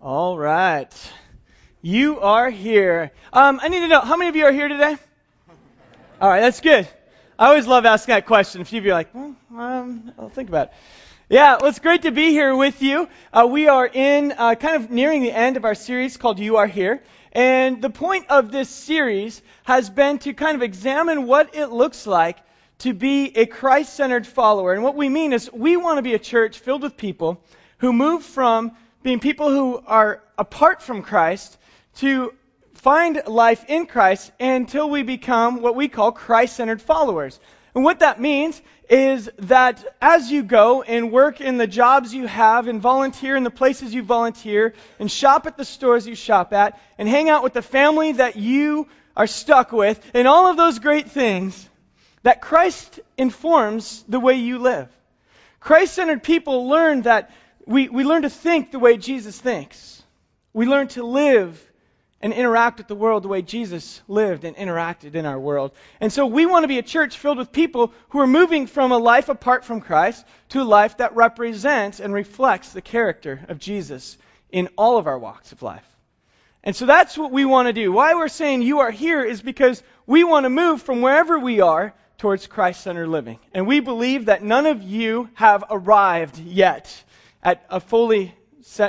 All right. You are here. Um, I need to know, how many of you are here today? All right, that's good. I always love asking that question. A few of you are like, well, um, I'll think about it. Yeah, well, it's great to be here with you. Uh, we are in uh, kind of nearing the end of our series called You Are Here. And the point of this series has been to kind of examine what it looks like to be a Christ centered follower. And what we mean is we want to be a church filled with people who move from being people who are apart from Christ to find life in Christ until we become what we call Christ centered followers. And what that means is that as you go and work in the jobs you have and volunteer in the places you volunteer and shop at the stores you shop at and hang out with the family that you are stuck with and all of those great things, that Christ informs the way you live. Christ centered people learn that we, we learn to think the way Jesus thinks. We learn to live and interact with the world the way Jesus lived and interacted in our world. And so we want to be a church filled with people who are moving from a life apart from Christ to a life that represents and reflects the character of Jesus in all of our walks of life. And so that's what we want to do. Why we're saying you are here is because we want to move from wherever we are towards Christ centered living. And we believe that none of you have arrived yet at a fully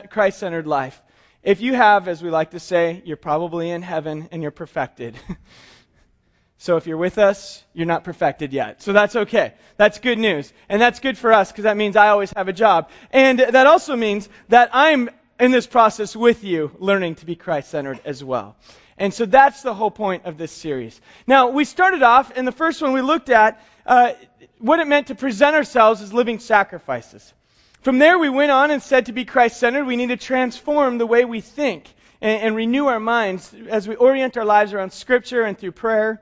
Christ centered life. If you have, as we like to say, you're probably in heaven and you're perfected. so if you're with us, you're not perfected yet. So that's okay. That's good news. And that's good for us because that means I always have a job. And that also means that I'm in this process with you learning to be Christ centered as well. And so that's the whole point of this series. Now, we started off, in the first one we looked at uh, what it meant to present ourselves as living sacrifices. From there, we went on and said to be Christ centered, we need to transform the way we think and, and, renew our minds as we orient our lives around Scripture and through prayer.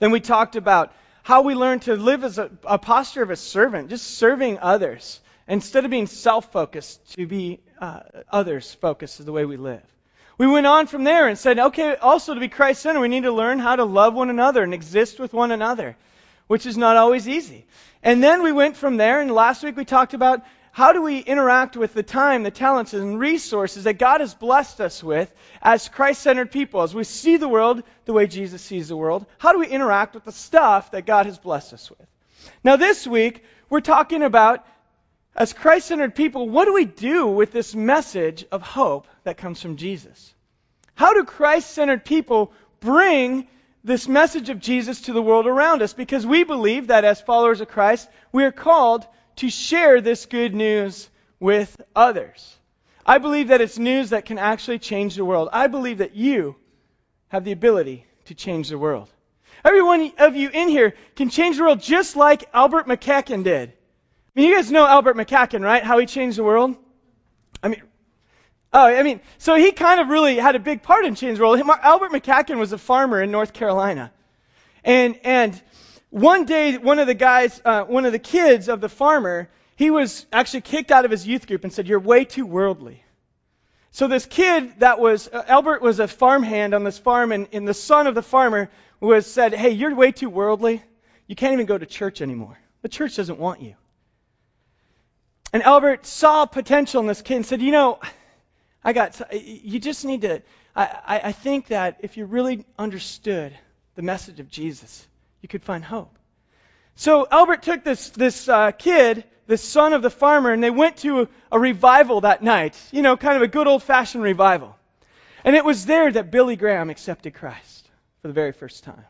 Then we talked about how we learn to live as a, a posture of a servant, just serving others. Instead of being self focused, to be uh, others focused is the way we live. We went on from there and said, okay, also to be Christ centered, we need to learn how to love one another and exist with one another, which is not always easy. And then we went from there, and last week we talked about how do we interact with the time, the talents, and resources that God has blessed us with as Christ centered people? As we see the world the way Jesus sees the world, how do we interact with the stuff that God has blessed us with? Now, this week, we're talking about, as Christ centered people, what do we do with this message of hope that comes from Jesus? How do Christ centered people bring this message of Jesus to the world around us? Because we believe that as followers of Christ, we are called to share this good news with others. I believe that it's news that can actually change the world. I believe that you have the ability to change the world. Every one of you in here can change the world just like Albert McCracken did. I mean, you guys know Albert McCracken, right? How he changed the world? I mean, oh, I mean, so he kind of really had a big part in the world. Albert McCracken was a farmer in North Carolina. And, and one day, one of the guys, uh, one of the kids of the farmer, he was actually kicked out of his youth group and said, You're way too worldly. So this kid that was, uh, Albert was a farmhand on this farm, and, and the son of the farmer was said, Hey, you're way too worldly. You can't even go to church anymore. The church doesn't want you. And Albert saw potential in this kid and said, You know, I got, you just need to, I, I, think that if you really understood the message of Jesus, you could find hope. So Albert took this, this uh, kid, the son of the farmer, and they went to a, a revival that night. You know, kind of a good old fashioned revival. And it was there that Billy Graham accepted Christ for the very first time.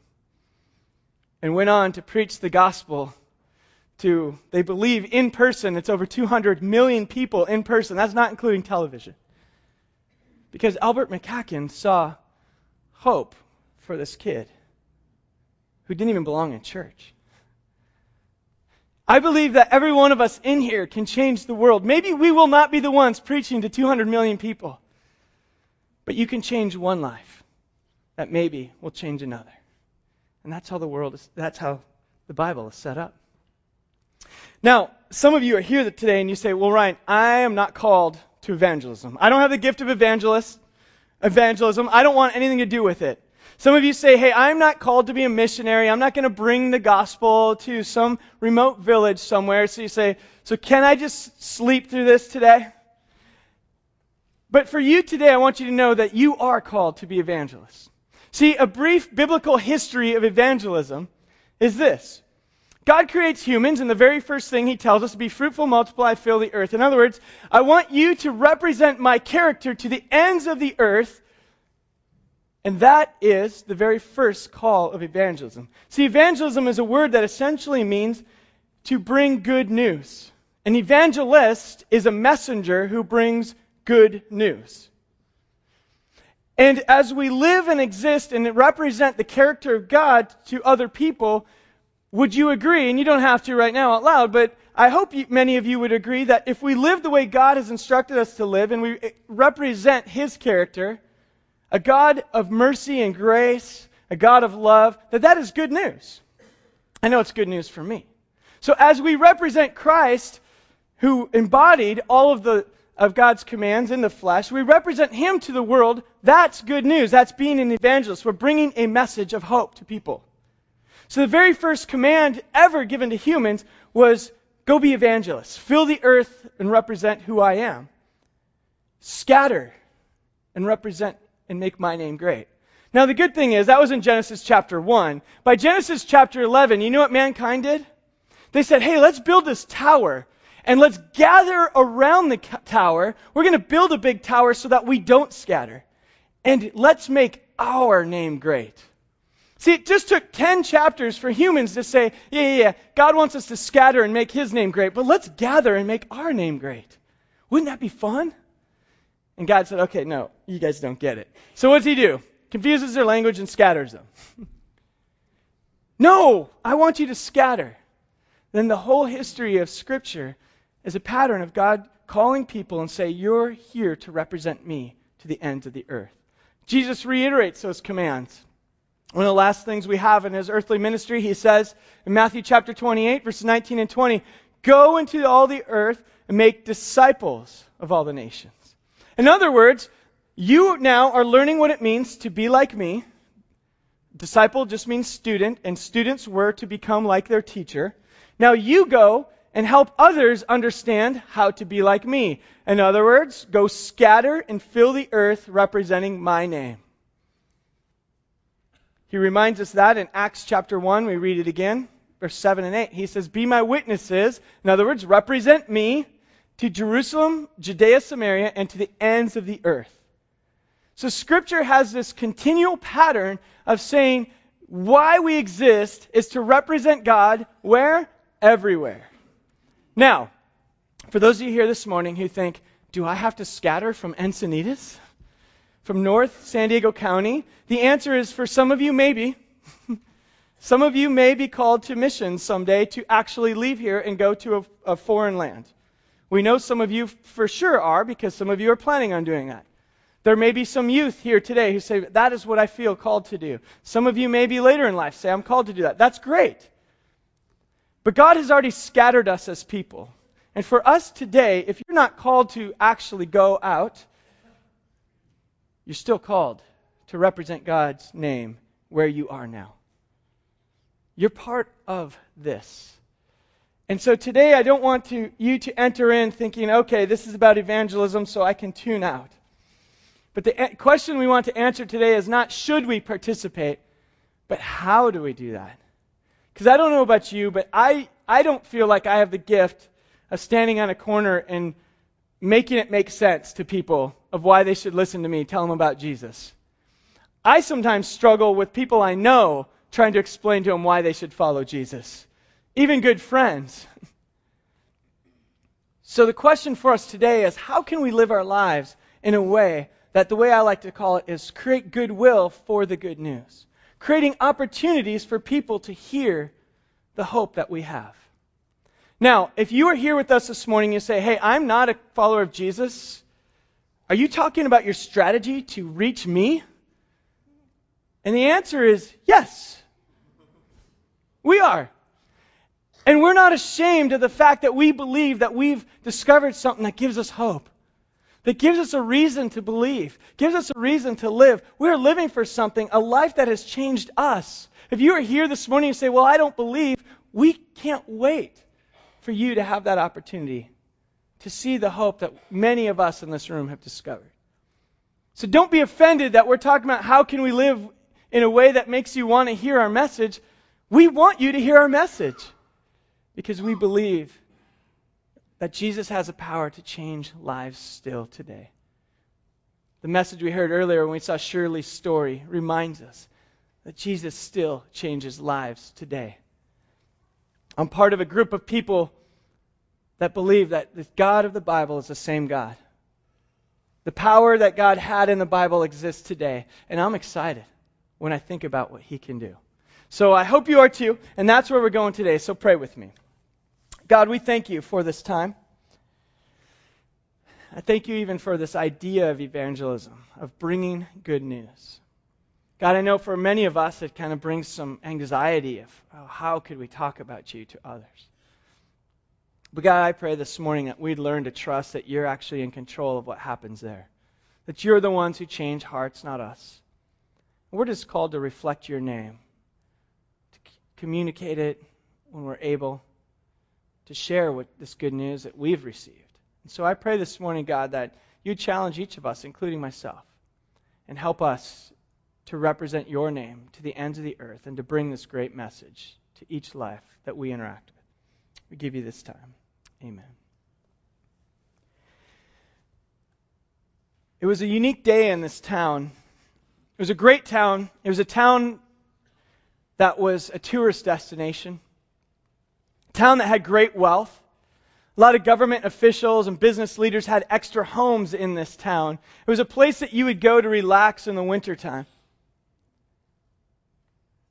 And went on to preach the gospel to, they believe, in person. It's over 200 million people in person. That's not including television. Because Albert McCracken saw hope for this kid who didn't even belong in church. I believe that every one of us in here can change the world. Maybe we will not be the ones preaching to 200 million people, but you can change one life that maybe will change another. And that's how the world is, that's how the Bible is set up. Now, some of you are here today and you say, well, Ryan, I am not called to evangelism. I don't have the gift of evangelist, evangelism. I don't want anything to do with it. Some of you say, hey, I'm not called to be a missionary. I'm not going to bring the gospel to some remote village somewhere. So you say, so can I just sleep through this today? But for you today, I want you to know that you are called to be evangelists. See, a brief biblical history of evangelism is this. God creates humans, and the very first thing he tells us to be fruitful, multiply, fill the earth. In other words, I want you to represent my character to the ends of the earth. And that is the very first call of evangelism. See, evangelism is a word that essentially means to bring good news. An evangelist is a messenger who brings good news. And as we live and exist and represent the character of God to other people, would you agree, and you don't have to right now out loud, but I hope you, many of you would agree that if we live the way God has instructed us to live and we eh, represent His character, a God of mercy and grace, a God of love, that that is good news. I know it's good news for me. So as we represent Christ, who embodied all of the of God's commands in the flesh, we represent Him to the world. That's good news. That's being an evangelist. We're bringing a message of hope to people. So the very first command ever given to humans was go be evangelists, fill the earth and represent who I am. Scatter and represent and make my name great. Now the good thing is that was in Genesis chapter 1. By Genesis chapter 11, you know what mankind did? They said, "Hey, let's build this tower and let's gather around the tower. We're going to build a big tower so that we don't scatter. And let's make our name great." See, it just took 10 chapters for humans to say, yeah, yeah, yeah, God wants us to scatter and make his name great, but let's gather and make our name great. Wouldn't that be fun? And God said, okay, no, you guys don't get it. So what does he do? Confuses their language and scatters them. no, I want you to scatter. Then the whole history of Scripture is a pattern of God calling people and say, you're here to represent me to the ends of the earth. Jesus reiterates those commands. One of the last things we have in his earthly ministry, he says in Matthew chapter 28, verses 19 and 20, Go into all the earth and make disciples of all the nations. In other words, you now are learning what it means to be like me. Disciple just means student, and students were to become like their teacher. Now you go and help others understand how to be like me. In other words, go scatter and fill the earth representing my name. He reminds us that in Acts chapter 1, we read it again, verse 7 and 8. He says, Be my witnesses, in other words, represent me to Jerusalem, Judea, Samaria, and to the ends of the earth. So Scripture has this continual pattern of saying why we exist is to represent God where? Everywhere. Now, for those of you here this morning who think, do I have to scatter from Encinitas? From North San Diego County? The answer is for some of you, maybe. some of you may be called to missions someday to actually leave here and go to a, a foreign land. We know some of you for sure are because some of you are planning on doing that. There may be some youth here today who say, That is what I feel called to do. Some of you maybe later in life say, I'm called to do that. That's great. But God has already scattered us as people. And for us today, if you're not called to actually go out, you're still called to represent God's name where you are now. You're part of this. And so today I don't want to, you to enter in thinking, okay, this is about evangelism, so I can tune out. But the question we want to answer today is not should we participate, but how do we do that? Because I don't know about you, but I, I don't feel like I have the gift of standing on a corner and making it make sense to people of why they should listen to me, tell them about Jesus. I sometimes struggle with people I know trying to explain to them why they should follow Jesus, even good friends. So the question for us today is how can we live our lives in a way that the way I like to call it is create goodwill for the good news, creating opportunities for people to hear the hope that we have. Now, if you are here with us this morning, you say, hey, I'm not a follower of Jesus. Are you talking about your strategy to reach me? And the answer is yes. We are. And we're not ashamed of the fact that we believe that we've discovered something that gives us hope. that gives us a reason to believe, gives us a reason to live. We're living for something, a life that has changed us. If you are here this morning and say, Well, I don't believe, we can't wait for you to have that opportunity to see the hope that many of us in this room have discovered. So don't be offended that we're talking about how can we live in a way that makes you want to hear our message. We want you to hear our message because we believe that Jesus has a power to change lives still today. The message we heard earlier when we saw Shirley's story reminds us that Jesus still changes lives today. I'm part of a group of people that believe that the God of the Bible is the same God. The power that God had in the Bible exists today, and I'm excited when I think about what He can do. So I hope you are too, and that's where we're going today, so pray with me. God, we thank you for this time. I thank you even for this idea of evangelism, of bringing good news. God, I know for many of us it kind of brings some anxiety of oh, how could we talk about you to others. But God, I pray this morning that we'd learn to trust that you're actually in control of what happens there. That you're the ones who change hearts, not us. We're just called to reflect your name, to communicate it when we're able, to share what this good news that we've received. And so I pray this morning, God, that you challenge each of us, including myself, and help us to represent your name to the ends of the earth and to bring this great message to each life that we interact with. We give you this time. Amen. It was a unique day in this town. It was a great town. It was a town that was a tourist destination, a town that had great wealth. A lot of government officials and business leaders had extra homes in this town. It was a place that you would go to relax in the wintertime.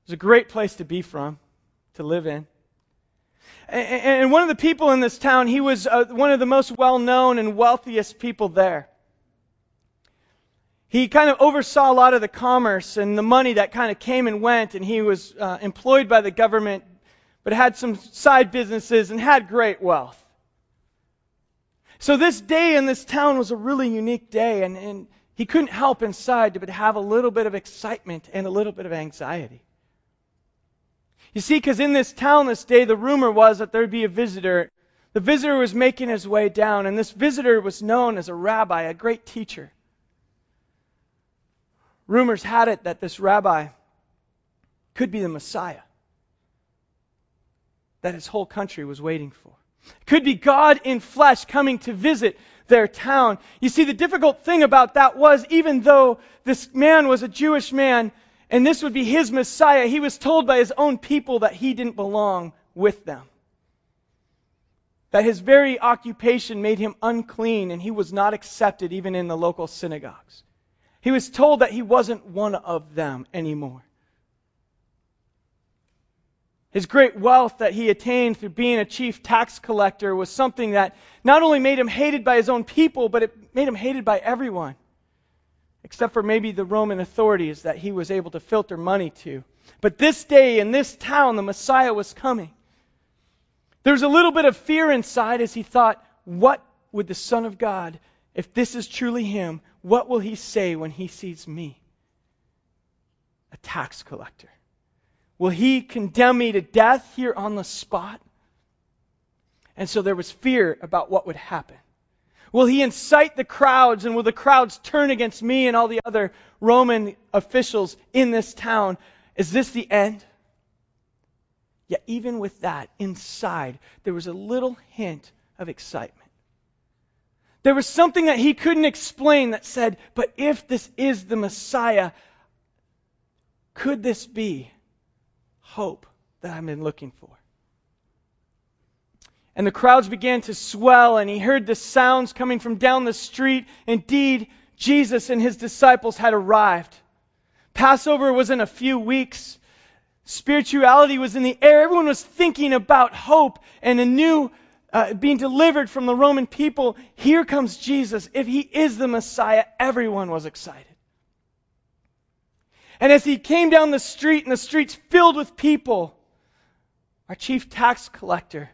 It was a great place to be from, to live in. And one of the people in this town, he was uh, one of the most well known and wealthiest people there. He kind of oversaw a lot of the commerce and the money that kind of came and went, and he was uh, employed by the government, but had some side businesses and had great wealth. So this day in this town was a really unique day, and, and he couldn't help inside but have a little bit of excitement and a little bit of anxiety. You see, because in this town this day, the rumor was that there'd be a visitor. The visitor was making his way down, and this visitor was known as a rabbi, a great teacher. Rumors had it that this rabbi could be the Messiah that his whole country was waiting for. It could be God in flesh coming to visit their town. You see, the difficult thing about that was even though this man was a Jewish man, and this would be his Messiah, he was told by his own people that he didn't belong with them. That his very occupation made him unclean and he was not accepted even in the local synagogues. He was told that he wasn't one of them anymore. His great wealth that he attained through being a chief tax collector was something that not only made him hated by his own people, but it made him hated by everyone except for maybe the Roman authorities that he was able to filter money to. But this day in this town, the Messiah was coming. There was a little bit of fear inside as he thought, what would the Son of God, if this is truly him, what will he say when he sees me? A tax collector. Will he condemn me to death here on the spot? And so there was fear about what would happen. Will he incite the crowds, and will the crowds turn against me and all the other Roman officials in this town? Is this the end? Yet, even with that, inside, there was a little hint of excitement. There was something that he couldn't explain that said, But if this is the Messiah, could this be hope that I've been looking for? And the crowds began to swell, and he heard the sounds coming from down the street. Indeed, Jesus and his disciples had arrived. Passover was in a few weeks. Spirituality was in the air. Everyone was thinking about hope and a new uh, being delivered from the Roman people. Here comes Jesus. If he is the Messiah, everyone was excited. And as he came down the street, and the streets filled with people, our chief tax collector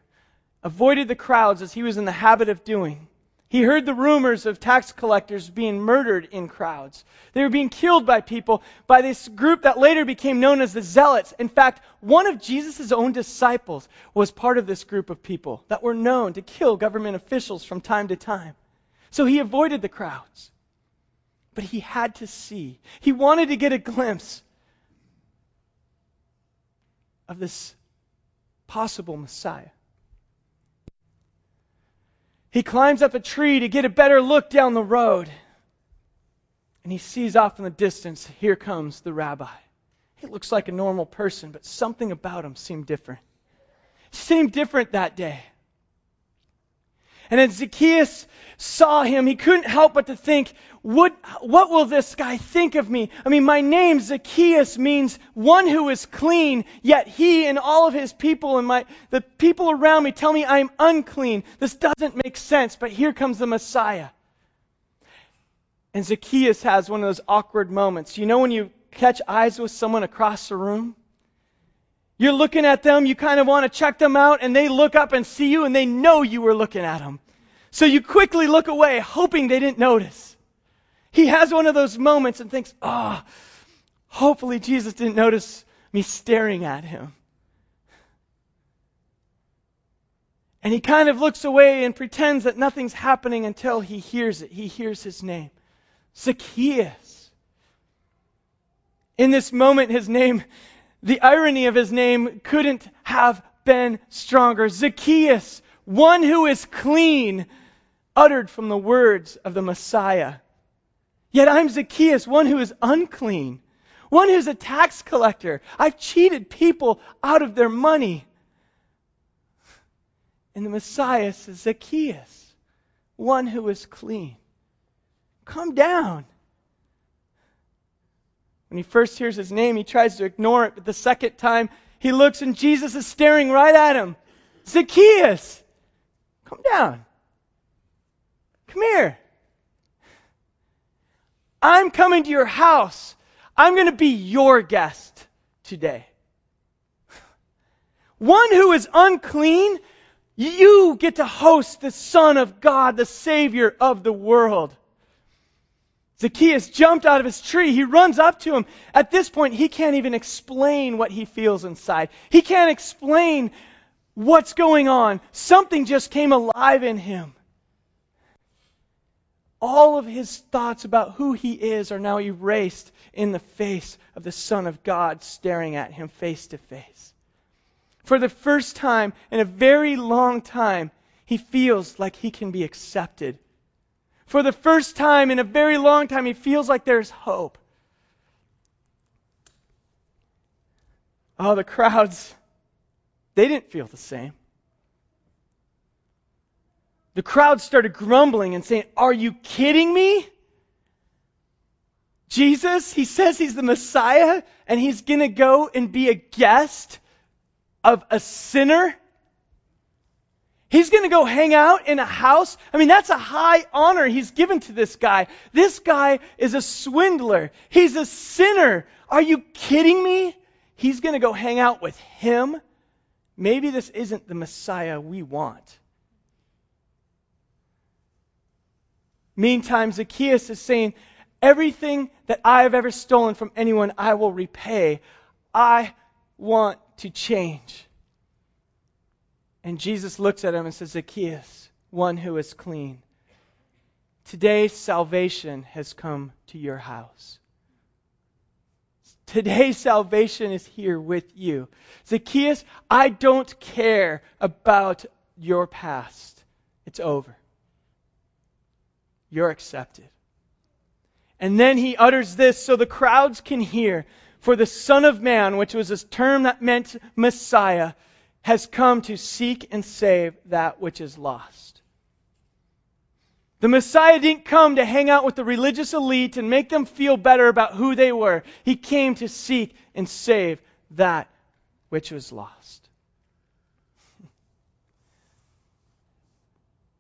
avoided the crowds as he was in the habit of doing. He heard the rumors of tax collectors being murdered in crowds. They were being killed by people, by this group that later became known as the Zealots. In fact, one of Jesus' own disciples was part of this group of people that were known to kill government officials from time to time. So he avoided the crowds. But he had to see. He wanted to get a glimpse of this possible Messiah. He climbs up a tree to get a better look down the road. And he sees off in the distance, here comes the rabbi. He looks like a normal person, but something about him seemed different. Seemed different that day. And as Zacchaeus saw him, he couldn't help but to think, what, what will this guy think of me? I mean, my name, Zacchaeus, means one who is clean, yet he and all of his people and my, the people around me tell me I'm unclean. This doesn't make sense, but here comes the Messiah. And Zacchaeus has one of those awkward moments. You know when you catch eyes with someone across the room? You're looking at them, you kind of want to check them out, and they look up and see you, and they know you were looking at them. So you quickly look away, hoping they didn't notice. He has one of those moments and thinks, ah, oh, hopefully Jesus didn't notice me staring at him. And he kind of looks away and pretends that nothing's happening until he hears it. He hears his name Zacchaeus. In this moment, his name the irony of his name couldn't have been stronger. Zacchaeus, one who is clean, uttered from the words of the Messiah. Yet I'm Zacchaeus, one who is unclean, one who's a tax collector. I've cheated people out of their money. And the Messiah says, Zacchaeus, one who is clean. Come down. When he first hears his name, he tries to ignore it, but the second time he looks and Jesus is staring right at him. Zacchaeus, come down. Come here. I'm coming to your house. I'm going to be your guest today. One who is unclean, you get to host the Son of God, the Savior of the world. Zacchaeus jumped out of his tree. He runs up to him. At this point, he can't even explain what he feels inside. He can't explain what's going on. Something just came alive in him. All of his thoughts about who he is are now erased in the face of the Son of God staring at him face to face. For the first time in a very long time, he feels like he can be accepted for the first time in a very long time, he feels like there's hope. Oh, the crowds, they didn't feel the same. The crowd started grumbling and saying, Are you kidding me? Jesus, he says he's the Messiah, and he's going to go and be a guest of a sinner? He's going to go hang out in a house. I mean, that's a high honor he's given to this guy. This guy is a swindler. He's a sinner. Are you kidding me? He's going to go hang out with him. Maybe this isn't the Messiah we want. Meantime, Zacchaeus is saying, Everything that I have ever stolen from anyone, I will repay. I want to change. And Jesus looks at him and says, Zacchaeus, one who is clean, today salvation has come to your house. Today salvation is here with you. Zacchaeus, I don't care about your past. It's over. You're accepted. And then he utters this so the crowds can hear. For the Son of Man, which was a term that meant Messiah, has come to seek and save that which is lost. The Messiah didn't come to hang out with the religious elite and make them feel better about who they were. He came to seek and save that which was lost.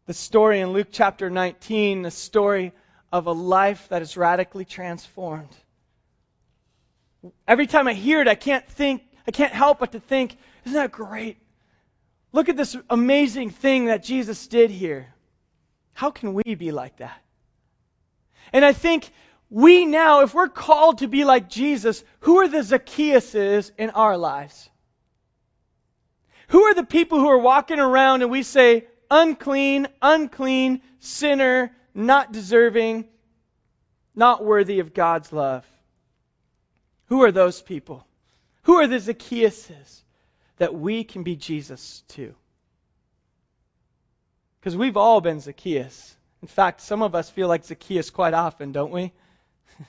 The story in Luke chapter 19, the story of a life that is radically transformed. Every time I hear it, I can't think, I can't help but to think, isn't that great? Look at this amazing thing that Jesus did here. How can we be like that? And I think we now, if we're called to be like Jesus, who are the Zacchaeuses in our lives? Who are the people who are walking around and we say, unclean, unclean, sinner, not deserving, not worthy of God's love? Who are those people? Who are the Zacchaeuses that we can be Jesus to? Because we've all been Zacchaeus. In fact, some of us feel like Zacchaeus quite often, don't we?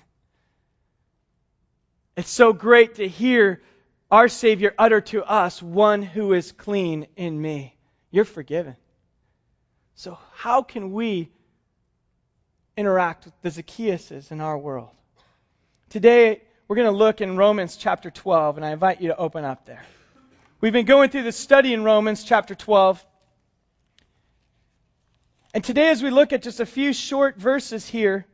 it's so great to hear our Savior utter to us, One who is clean in me. You're forgiven. So, how can we interact with the Zacchaeuses in our world? Today, we're going to look in Romans chapter 12, and I invite you to open up there. We've been going through the study in Romans chapter 12. And today, as we look at just a few short verses here,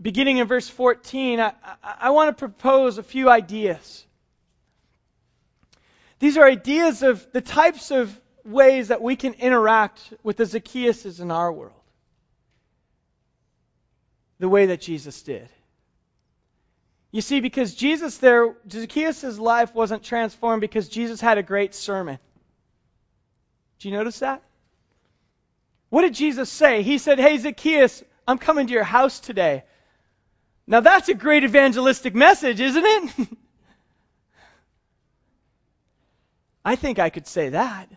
beginning in verse 14, I, I, I want to propose a few ideas. These are ideas of the types of ways that we can interact with the Zacchaeuses in our world. The way that Jesus did. You see, because Jesus there, Zacchaeus' life wasn't transformed because Jesus had a great sermon. Do you notice that? What did Jesus say? He said, Hey, Zacchaeus, I'm coming to your house today. Now that's a great evangelistic message, isn't it? I think I could say that.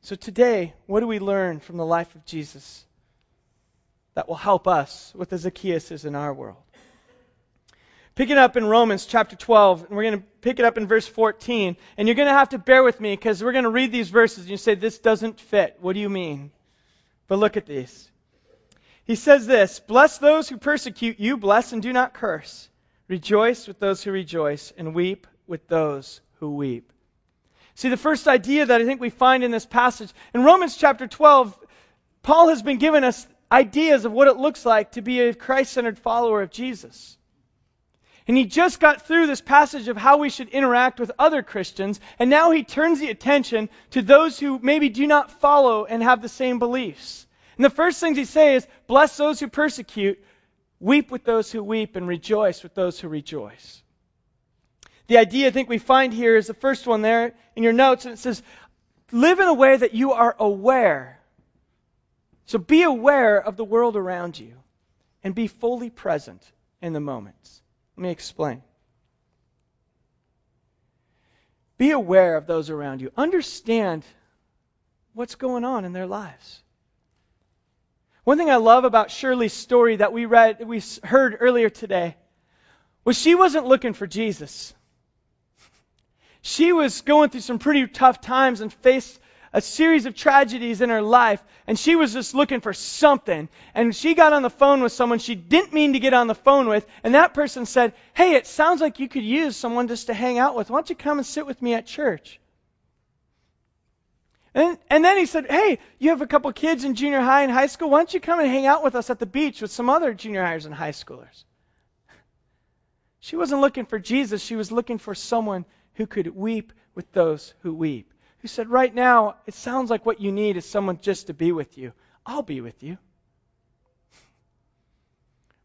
So today, what do we learn from the life of Jesus that will help us with the Zacchaeuses in our world? Pick it up in Romans chapter 12, and we're going to pick it up in verse 14. And you're going to have to bear with me because we're going to read these verses and you say, This doesn't fit. What do you mean? But look at these. He says this Bless those who persecute you, bless and do not curse. Rejoice with those who rejoice, and weep with those who weep. See, the first idea that I think we find in this passage, in Romans chapter 12, Paul has been giving us ideas of what it looks like to be a Christ centered follower of Jesus. And he just got through this passage of how we should interact with other Christians, and now he turns the attention to those who maybe do not follow and have the same beliefs. And the first things he says is, Bless those who persecute, Weep with those who weep and rejoice with those who rejoice. The idea I think we find here is the first one there in your notes, and it says, live in a way that you are aware. So be aware of the world around you and be fully present in the moments. Let me explain. Be aware of those around you. Understand what's going on in their lives. One thing I love about Shirley's story that we read, we heard earlier today, was she wasn't looking for Jesus. She was going through some pretty tough times and faced a series of tragedies in her life, and she was just looking for something. And she got on the phone with someone she didn't mean to get on the phone with, and that person said, Hey, it sounds like you could use someone just to hang out with. Why don't you come and sit with me at church? And, and then he said, Hey, you have a couple kids in junior high and high school. Why don't you come and hang out with us at the beach with some other junior highers and high schoolers? She wasn't looking for Jesus. She was looking for someone who could weep with those who weep. Who said, Right now, it sounds like what you need is someone just to be with you. I'll be with you.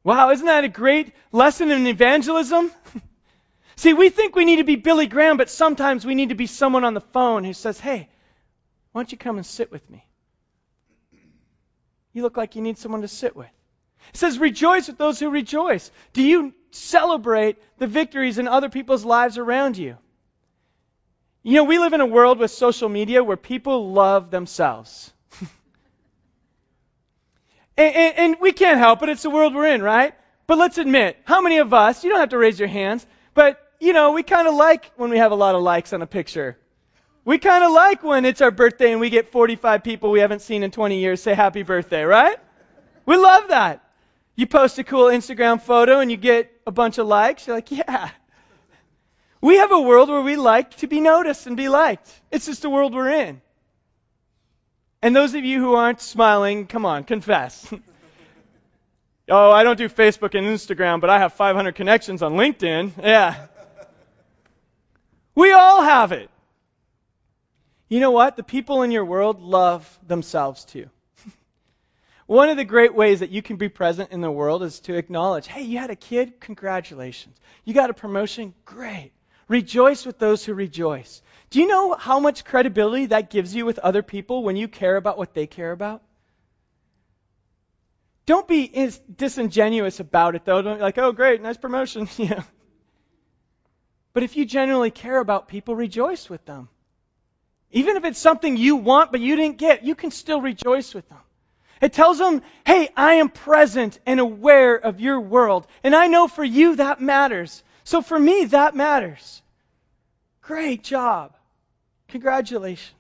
Wow, isn't that a great lesson in evangelism? See, we think we need to be Billy Graham, but sometimes we need to be someone on the phone who says, Hey, why don't you come and sit with me? You look like you need someone to sit with. It says, rejoice with those who rejoice. Do you celebrate the victories in other people's lives around you? You know, we live in a world with social media where people love themselves. and, and, and, we can't help it. It's the world we're in, right? But let's admit, how many of us, you don't have to raise your hands, but, you know, we kind of like when we have a lot of likes on a picture. We kind of like when it's our birthday and we get 45 people we haven't seen in 20 years say happy birthday, right? We love that. You post a cool Instagram photo and you get a bunch of likes. You're like, yeah. We have a world where we like to be noticed and be liked. It's just the world we're in. And those of you who aren't smiling, come on, confess. oh, I don't do Facebook and Instagram, but I have 500 connections on LinkedIn. Yeah. We all have it. you know what? The people in your world love themselves too. One of the great ways that you can be present in the world is to acknowledge, hey, you had a kid? Congratulations. You got a promotion? Great. Rejoice with those who rejoice. Do you know how much credibility that gives you with other people when you care about what they care about? Don't be disingenuous about it, though. Don't be like, oh, great, nice promotion. yeah. But if you genuinely care about people, rejoice with them. Even if it's something you want but you didn't get, you can still rejoice with them. It tells them, hey, I am present and aware of your world. And I know for you that matters. So for me, that matters. Great job. Congratulations.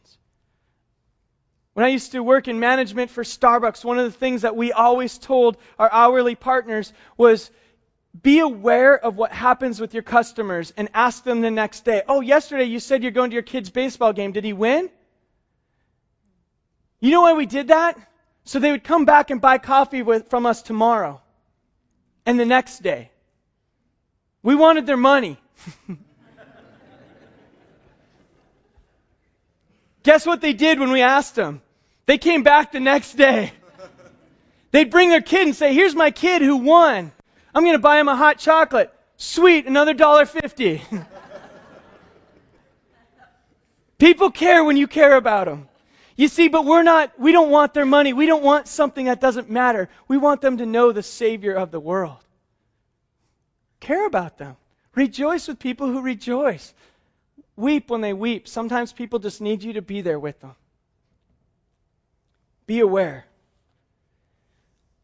When I used to work in management for Starbucks, one of the things that we always told our hourly partners was be aware of what happens with your customers and ask them the next day, Oh, yesterday you said you're going to your kid's baseball game. Did he win? You know why we did that? So they would come back and buy coffee with, from us tomorrow and the next day. We wanted their money. Guess what they did when we asked them? They came back the next day. They'd bring their kid and say, Here's my kid who won. I'm going to buy him a hot chocolate. Sweet, another dollar fifty. People care when you care about them. You see, but we're not, we don't want their money. We don't want something that doesn't matter. We want them to know the Savior of the world. Care about them. Rejoice with people who rejoice. Weep when they weep. Sometimes people just need you to be there with them. Be aware.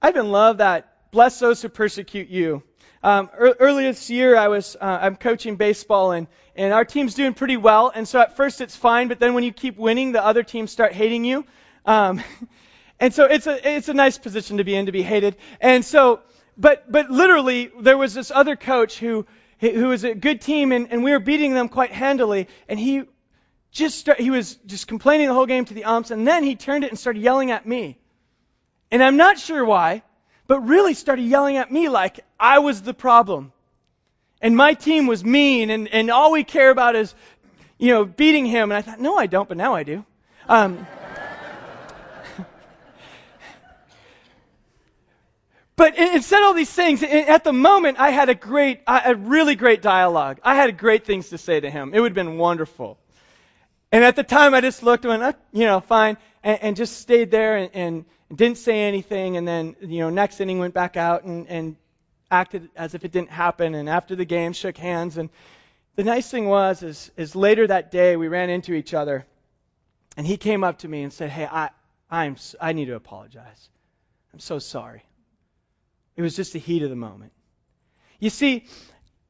I've been love that bless those who persecute you. Um, earlier this year, I was uh, I'm coaching baseball, and and our team's doing pretty well. And so at first it's fine, but then when you keep winning, the other teams start hating you. Um, and so it's a it's a nice position to be in to be hated. And so, but but literally, there was this other coach who who was a good team, and, and we were beating them quite handily, and he just start, he was just complaining the whole game to the umps, and then he turned it and started yelling at me. And I'm not sure why, but really started yelling at me like I was the problem. And my team was mean, and, and all we care about is, you know, beating him. And I thought, no, I don't, but now I do. Um, but it, said all these things. at the moment, I had a great, a really great dialogue. I had great things to say to him. It would have been wonderful. And at the time, I just looked and went, oh, you know, fine, and, and just stayed there and, and, didn't say anything. And then, you know, next inning went back out and, and acted as if it didn't happen. And after the game, shook hands. And the nice thing was, is, is later that day, we ran into each other, and he came up to me and said, "Hey, I, I'm, I need to apologize. I'm so sorry. It was just the heat of the moment." You see,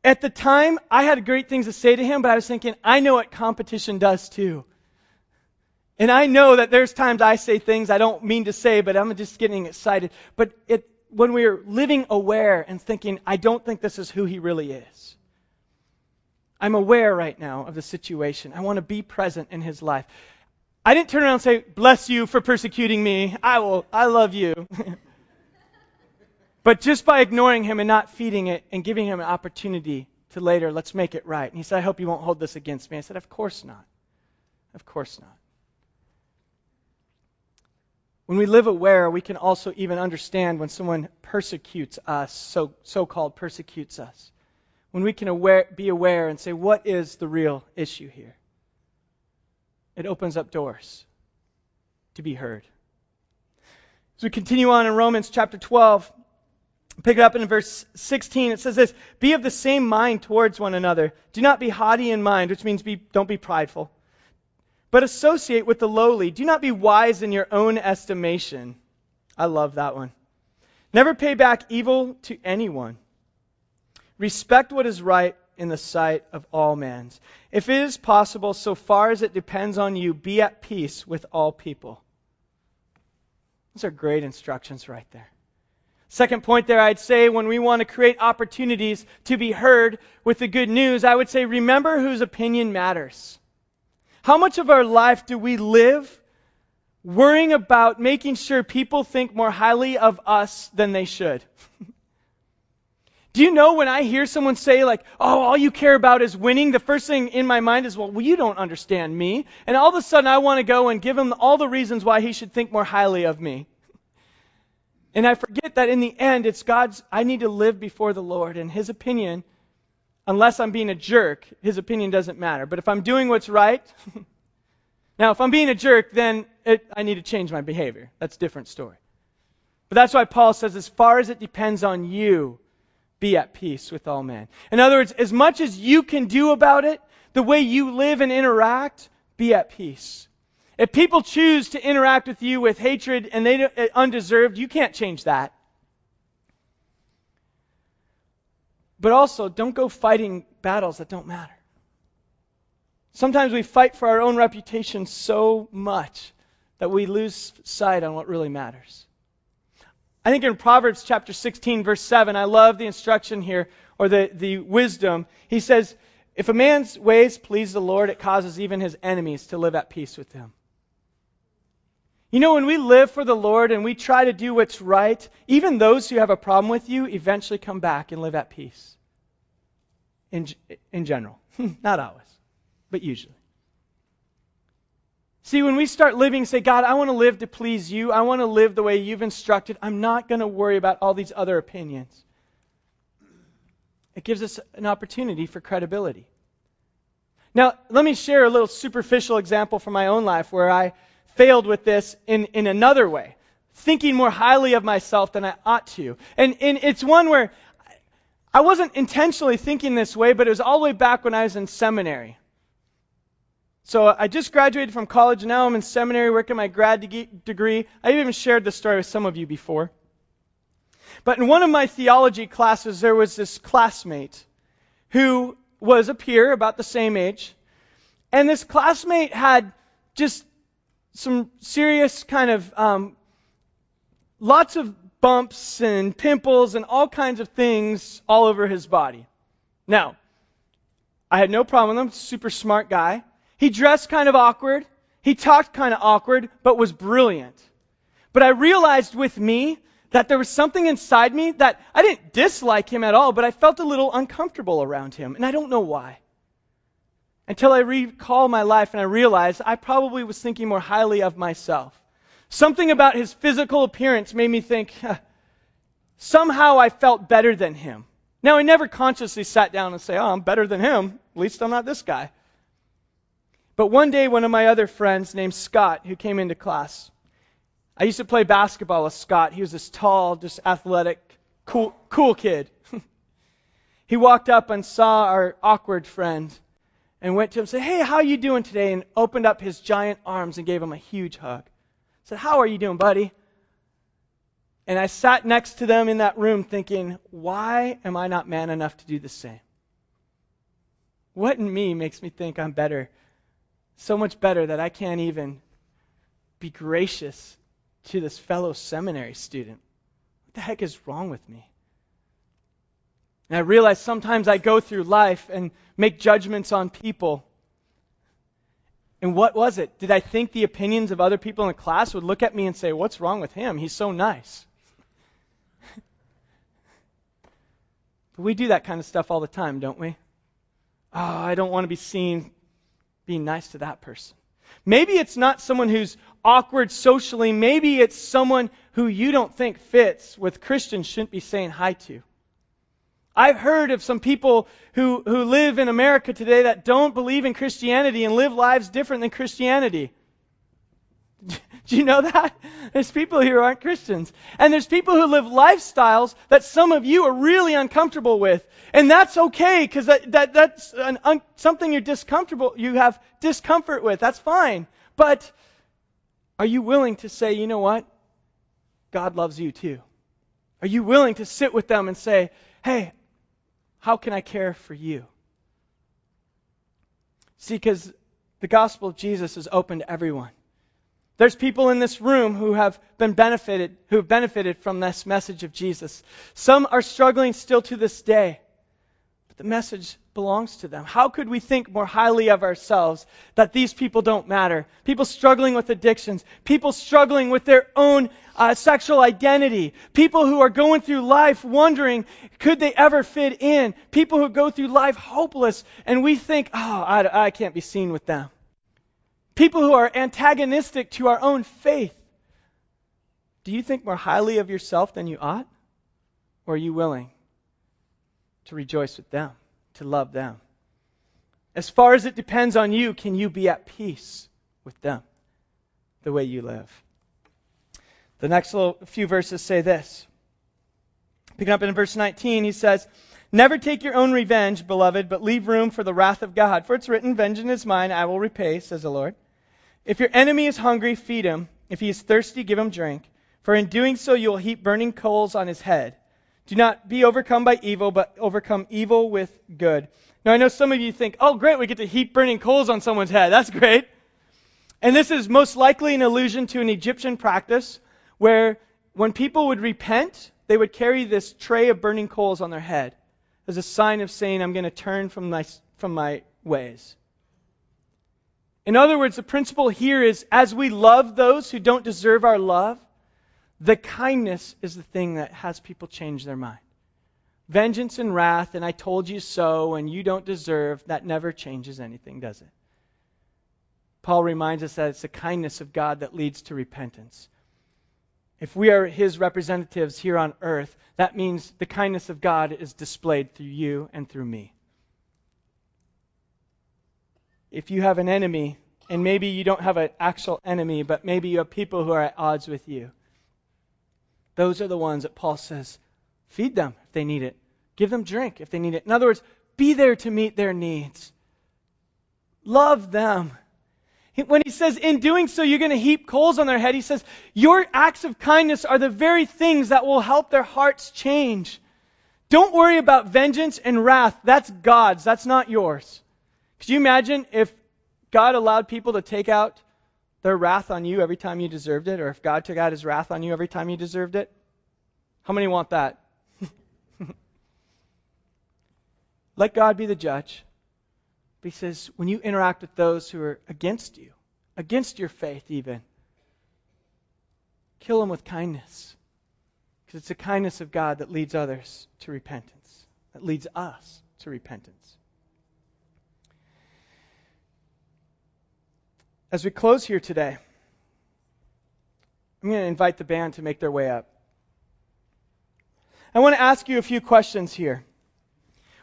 at the time, I had great things to say to him, but I was thinking, I know what competition does too. And I know that there's times I say things I don't mean to say, but I'm just getting excited. But it, when we're living aware and thinking, I don't think this is who he really is. I'm aware right now of the situation. I want to be present in his life. I didn't turn around and say, Bless you for persecuting me. I will, I love you. But just by ignoring him and not feeding it and giving him an opportunity to later, let's make it right. And he said, I hope you won't hold this against me. I said, Of course not. Of course not. When we live aware, we can also even understand when someone persecutes us, so so called persecutes us. When we can aware, be aware and say, What is the real issue here? It opens up doors to be heard. As we continue on in Romans chapter 12, Pick it up in verse 16. It says this Be of the same mind towards one another. Do not be haughty in mind, which means be, don't be prideful. But associate with the lowly. Do not be wise in your own estimation. I love that one. Never pay back evil to anyone. Respect what is right in the sight of all men. If it is possible, so far as it depends on you, be at peace with all people. Those are great instructions right there. Second point there, I'd say when we want to create opportunities to be heard with the good news, I would say remember whose opinion matters. How much of our life do we live worrying about making sure people think more highly of us than they should? Do you know when I hear someone say, like, oh, all you care about is winning, the first thing in my mind is, well, well you don't understand me. And all of a sudden I want to go and give him all the reasons why he should think more highly of me. And I forget that in the end, it's God's, I need to live before the Lord, and His opinion, unless I'm being a jerk, His opinion doesn't matter. But if I'm doing what's right, now if I'm being a jerk, then it, I need to change my behavior. That's a different story. But that's why Paul says, as far as it depends on you, be at peace with all men. In other words, as much as you can do about it, the way you live and interact, be at peace. If people choose to interact with you with hatred and they uh, undeserved, you can't change that. But also, don't go fighting battles that don't matter. Sometimes we fight for our own reputation so much that we lose sight on what really matters. I think in Proverbs chapter 16, verse 7, I love the instruction here, or the, the wisdom. He says, If a man's ways please the Lord, it causes even his enemies to live at peace with him. You know, when we live for the Lord and we try to do what's right, even those who have a problem with you eventually come back and live at peace. In, in general. Not always, but usually. See, when we start living, say, God, I want to live to please you. I want to live the way you've instructed. I'm not going to worry about all these other opinions. It gives us an opportunity for credibility. Now, let me share a little superficial example from my own life where I failed with this in, in another way, thinking more highly of myself than I ought to. And, and it's one where I wasn't intentionally thinking this way, but it was all the way back when I was in seminary. So I just graduated from college, and now I'm in seminary working my grad de- degree. I even shared this story with some of you before. But in one of my theology classes, there was this classmate who was a peer about the same age. And this classmate had just some serious kind of um, lots of bumps and pimples and all kinds of things all over his body. Now, I had no problem with him. Super smart guy. He dressed kind of awkward. He talked kind of awkward, but was brilliant. But I realized with me that there was something inside me that I didn't dislike him at all, but I felt a little uncomfortable around him, and I don't know why until I recall my life and I realized I probably was thinking more highly of myself. Something about his physical appearance made me think, huh, somehow I felt better than him. Now, I never consciously sat down and say, oh, I'm better than him. At least I'm not this guy. But one day, one of my other friends named Scott, who came into class, I used to play basketball with Scott. He was this tall, just athletic, cool, cool kid. he walked up and saw our awkward friend and went to him and said, Hey, how are you doing today? And opened up his giant arms and gave him a huge hug. Said, How are you doing, buddy? And I sat next to them in that room thinking, Why am I not man enough to do the same? What in me makes me think I'm better? So much better that I can't even be gracious to this fellow seminary student. What the heck is wrong with me? And I realize sometimes I go through life and make judgments on people. And what was it? Did I think the opinions of other people in the class would look at me and say, What's wrong with him? He's so nice. but we do that kind of stuff all the time, don't we? Oh, I don't want to be seen being nice to that person. Maybe it's not someone who's awkward socially. Maybe it's someone who you don't think fits with Christians shouldn't be saying hi to. I've heard of some people who, who live in America today that don't believe in Christianity and live lives different than Christianity. Do you know that? There's people here who aren't Christians. And there's people who live lifestyles that some of you are really uncomfortable with. And that's okay because that, that, that's an, un, something you're discomfortable, you have discomfort with. That's fine. But are you willing to say, you know what? God loves you too. Are you willing to sit with them and say, hey, how can I care for you? See, because the gospel of Jesus is open to everyone. There's people in this room who have been benefited, who have benefited from this message of Jesus. Some are struggling still to this day. The message belongs to them. How could we think more highly of ourselves that these people don't matter? People struggling with addictions, people struggling with their own uh, sexual identity, people who are going through life wondering, could they ever fit in? People who go through life hopeless, and we think, oh, I, I can't be seen with them. People who are antagonistic to our own faith. Do you think more highly of yourself than you ought? Or are you willing to rejoice with them, to love them. As far as it depends on you, can you be at peace with them the way you live? The next little few verses say this. Picking up in verse 19, he says, Never take your own revenge, beloved, but leave room for the wrath of God. For it's written, Vengeance is mine, I will repay, says the Lord. If your enemy is hungry, feed him. If he is thirsty, give him drink. For in doing so, you will heap burning coals on his head. Do not be overcome by evil, but overcome evil with good. Now, I know some of you think, oh, great, we get to heap burning coals on someone's head. That's great. And this is most likely an allusion to an Egyptian practice where when people would repent, they would carry this tray of burning coals on their head as a sign of saying, I'm going to turn from my, from my ways. In other words, the principle here is as we love those who don't deserve our love, the kindness is the thing that has people change their mind. Vengeance and wrath, and I told you so, and you don't deserve, that never changes anything, does it? Paul reminds us that it's the kindness of God that leads to repentance. If we are his representatives here on earth, that means the kindness of God is displayed through you and through me. If you have an enemy, and maybe you don't have an actual enemy, but maybe you have people who are at odds with you, those are the ones that Paul says, feed them if they need it. Give them drink if they need it. In other words, be there to meet their needs. Love them. When he says, in doing so, you're going to heap coals on their head, he says, your acts of kindness are the very things that will help their hearts change. Don't worry about vengeance and wrath. That's God's. That's not yours. Could you imagine if God allowed people to take out their wrath on you every time you deserved it, or if God took out his wrath on you every time you deserved it? How many want that? Let God be the judge. He says, when you interact with those who are against you, against your faith even, kill them with kindness. Because it's the kindness of God that leads others to repentance, that leads us to repentance. As we close here today, I'm going to invite the band to make their way up. I want to ask you a few questions here.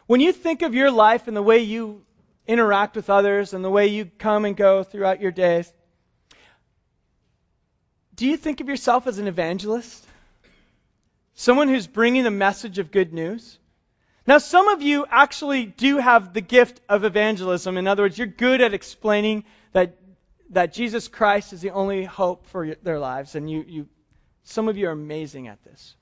When you think of your life and the way you interact with others and the way you come and go throughout your days, do you think of yourself as an evangelist? Someone who's bringing the message of good news? Now, some of you actually do have the gift of evangelism. In other words, you're good at explaining that that Jesus Christ is the only hope for their lives, and you, you, some of you are amazing at this.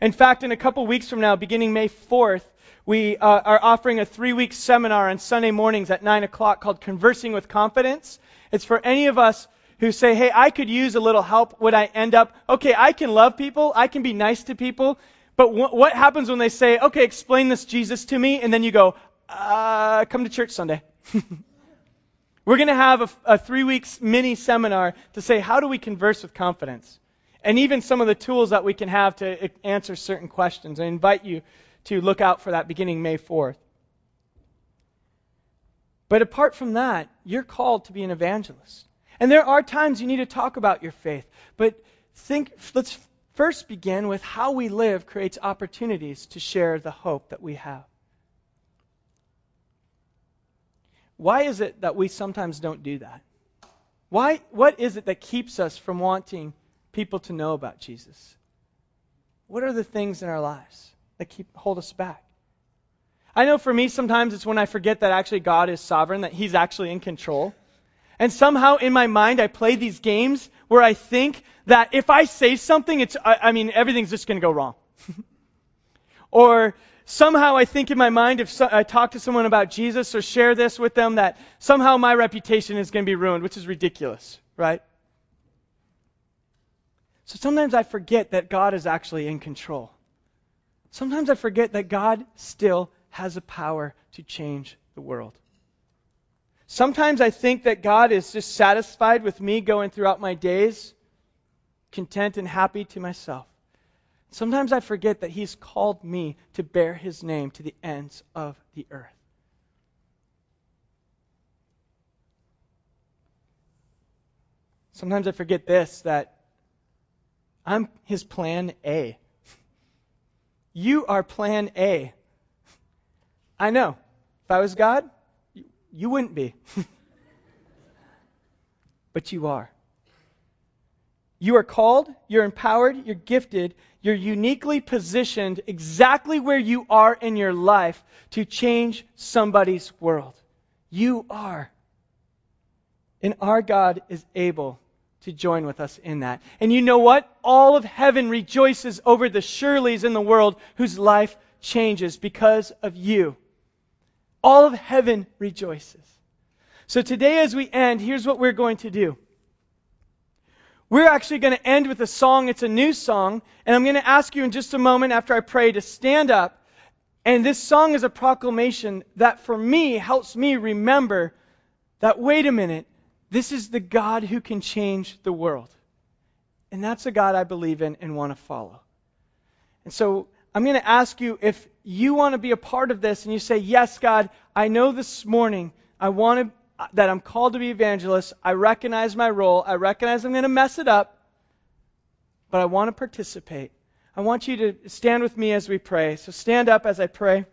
In fact, in a couple weeks from now, beginning May 4th, we uh, are offering a three-week seminar on Sunday mornings at 9 o'clock called Conversing with Confidence. It's for any of us who say, hey, I could use a little help. Would I end up, okay, I can love people, I can be nice to people, but what happens when they say, okay, explain this Jesus to me, and then you go, uh, come to church Sunday. We're going to have a, a three weeks mini seminar to say, how do we converse with confidence? And even some of the tools that we can have to uh, answer certain questions. I invite you to look out for that beginning May 4th. But apart from that, you're called to be an evangelist. And there are times you need to talk about your faith. But think, let's first begin with how we live creates opportunities to share the hope that we have. Why is it that we sometimes don't do that? Why, what is it that keeps us from wanting people to know about Jesus? What are the things in our lives that keep hold us back? I know for me sometimes it's when I forget that actually God is sovereign, that He's actually in control. And somehow in my mind I play these games where I think that if I say something, it's I, I mean everything's just going to go wrong. or somehow I think in my mind, if so, I talk to someone about Jesus or share this with them, that somehow my reputation is going to be ruined, which is ridiculous, right? So sometimes I forget that God is actually in control. Sometimes I forget that God still has a power to change the world. Sometimes I think that God is just satisfied with me going throughout my days, content and happy to myself. Sometimes I forget that He's called me to bear His name to the ends of the earth. Sometimes I forget this that I'm His plan A. You are plan A. I know. If I was God, you wouldn't be. but you are. You are called, you're empowered, you're gifted, you're uniquely positioned exactly where you are in your life to change somebody's world. You are. And our God is able to join with us in that. And you know what? All of heaven rejoices over the Shirleys in the world whose life changes because of you. All of heaven rejoices. So today, as we end, here's what we're going to do. We're actually going to end with a song. It's a new song. And I'm going to ask you in just a moment after I pray to stand up. And this song is a proclamation that for me helps me remember that, wait a minute, this is the God who can change the world. And that's a God I believe in and want to follow. And so I'm going to ask you if you want to be a part of this and you say, Yes, God, I know this morning I want to that I'm called to be evangelist. I recognize my role. I recognize I'm going to mess it up, but I want to participate. I want you to stand with me as we pray. So stand up as I pray.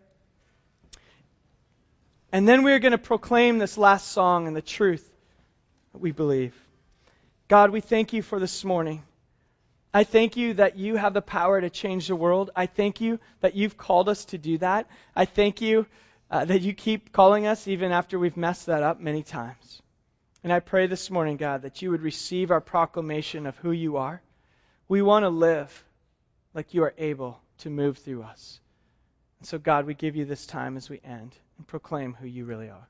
And then we're going to proclaim this last song and the truth that we believe. God, we thank you for this morning. I thank you that you have the power to change the world. I thank you that you've called us to do that. I thank you uh, that you keep calling us even after we've messed that up many times. And I pray this morning, God, that you would receive our proclamation of who you are. We want to live like you are able to move through us. And so, God, we give you this time as we end and proclaim who you really are.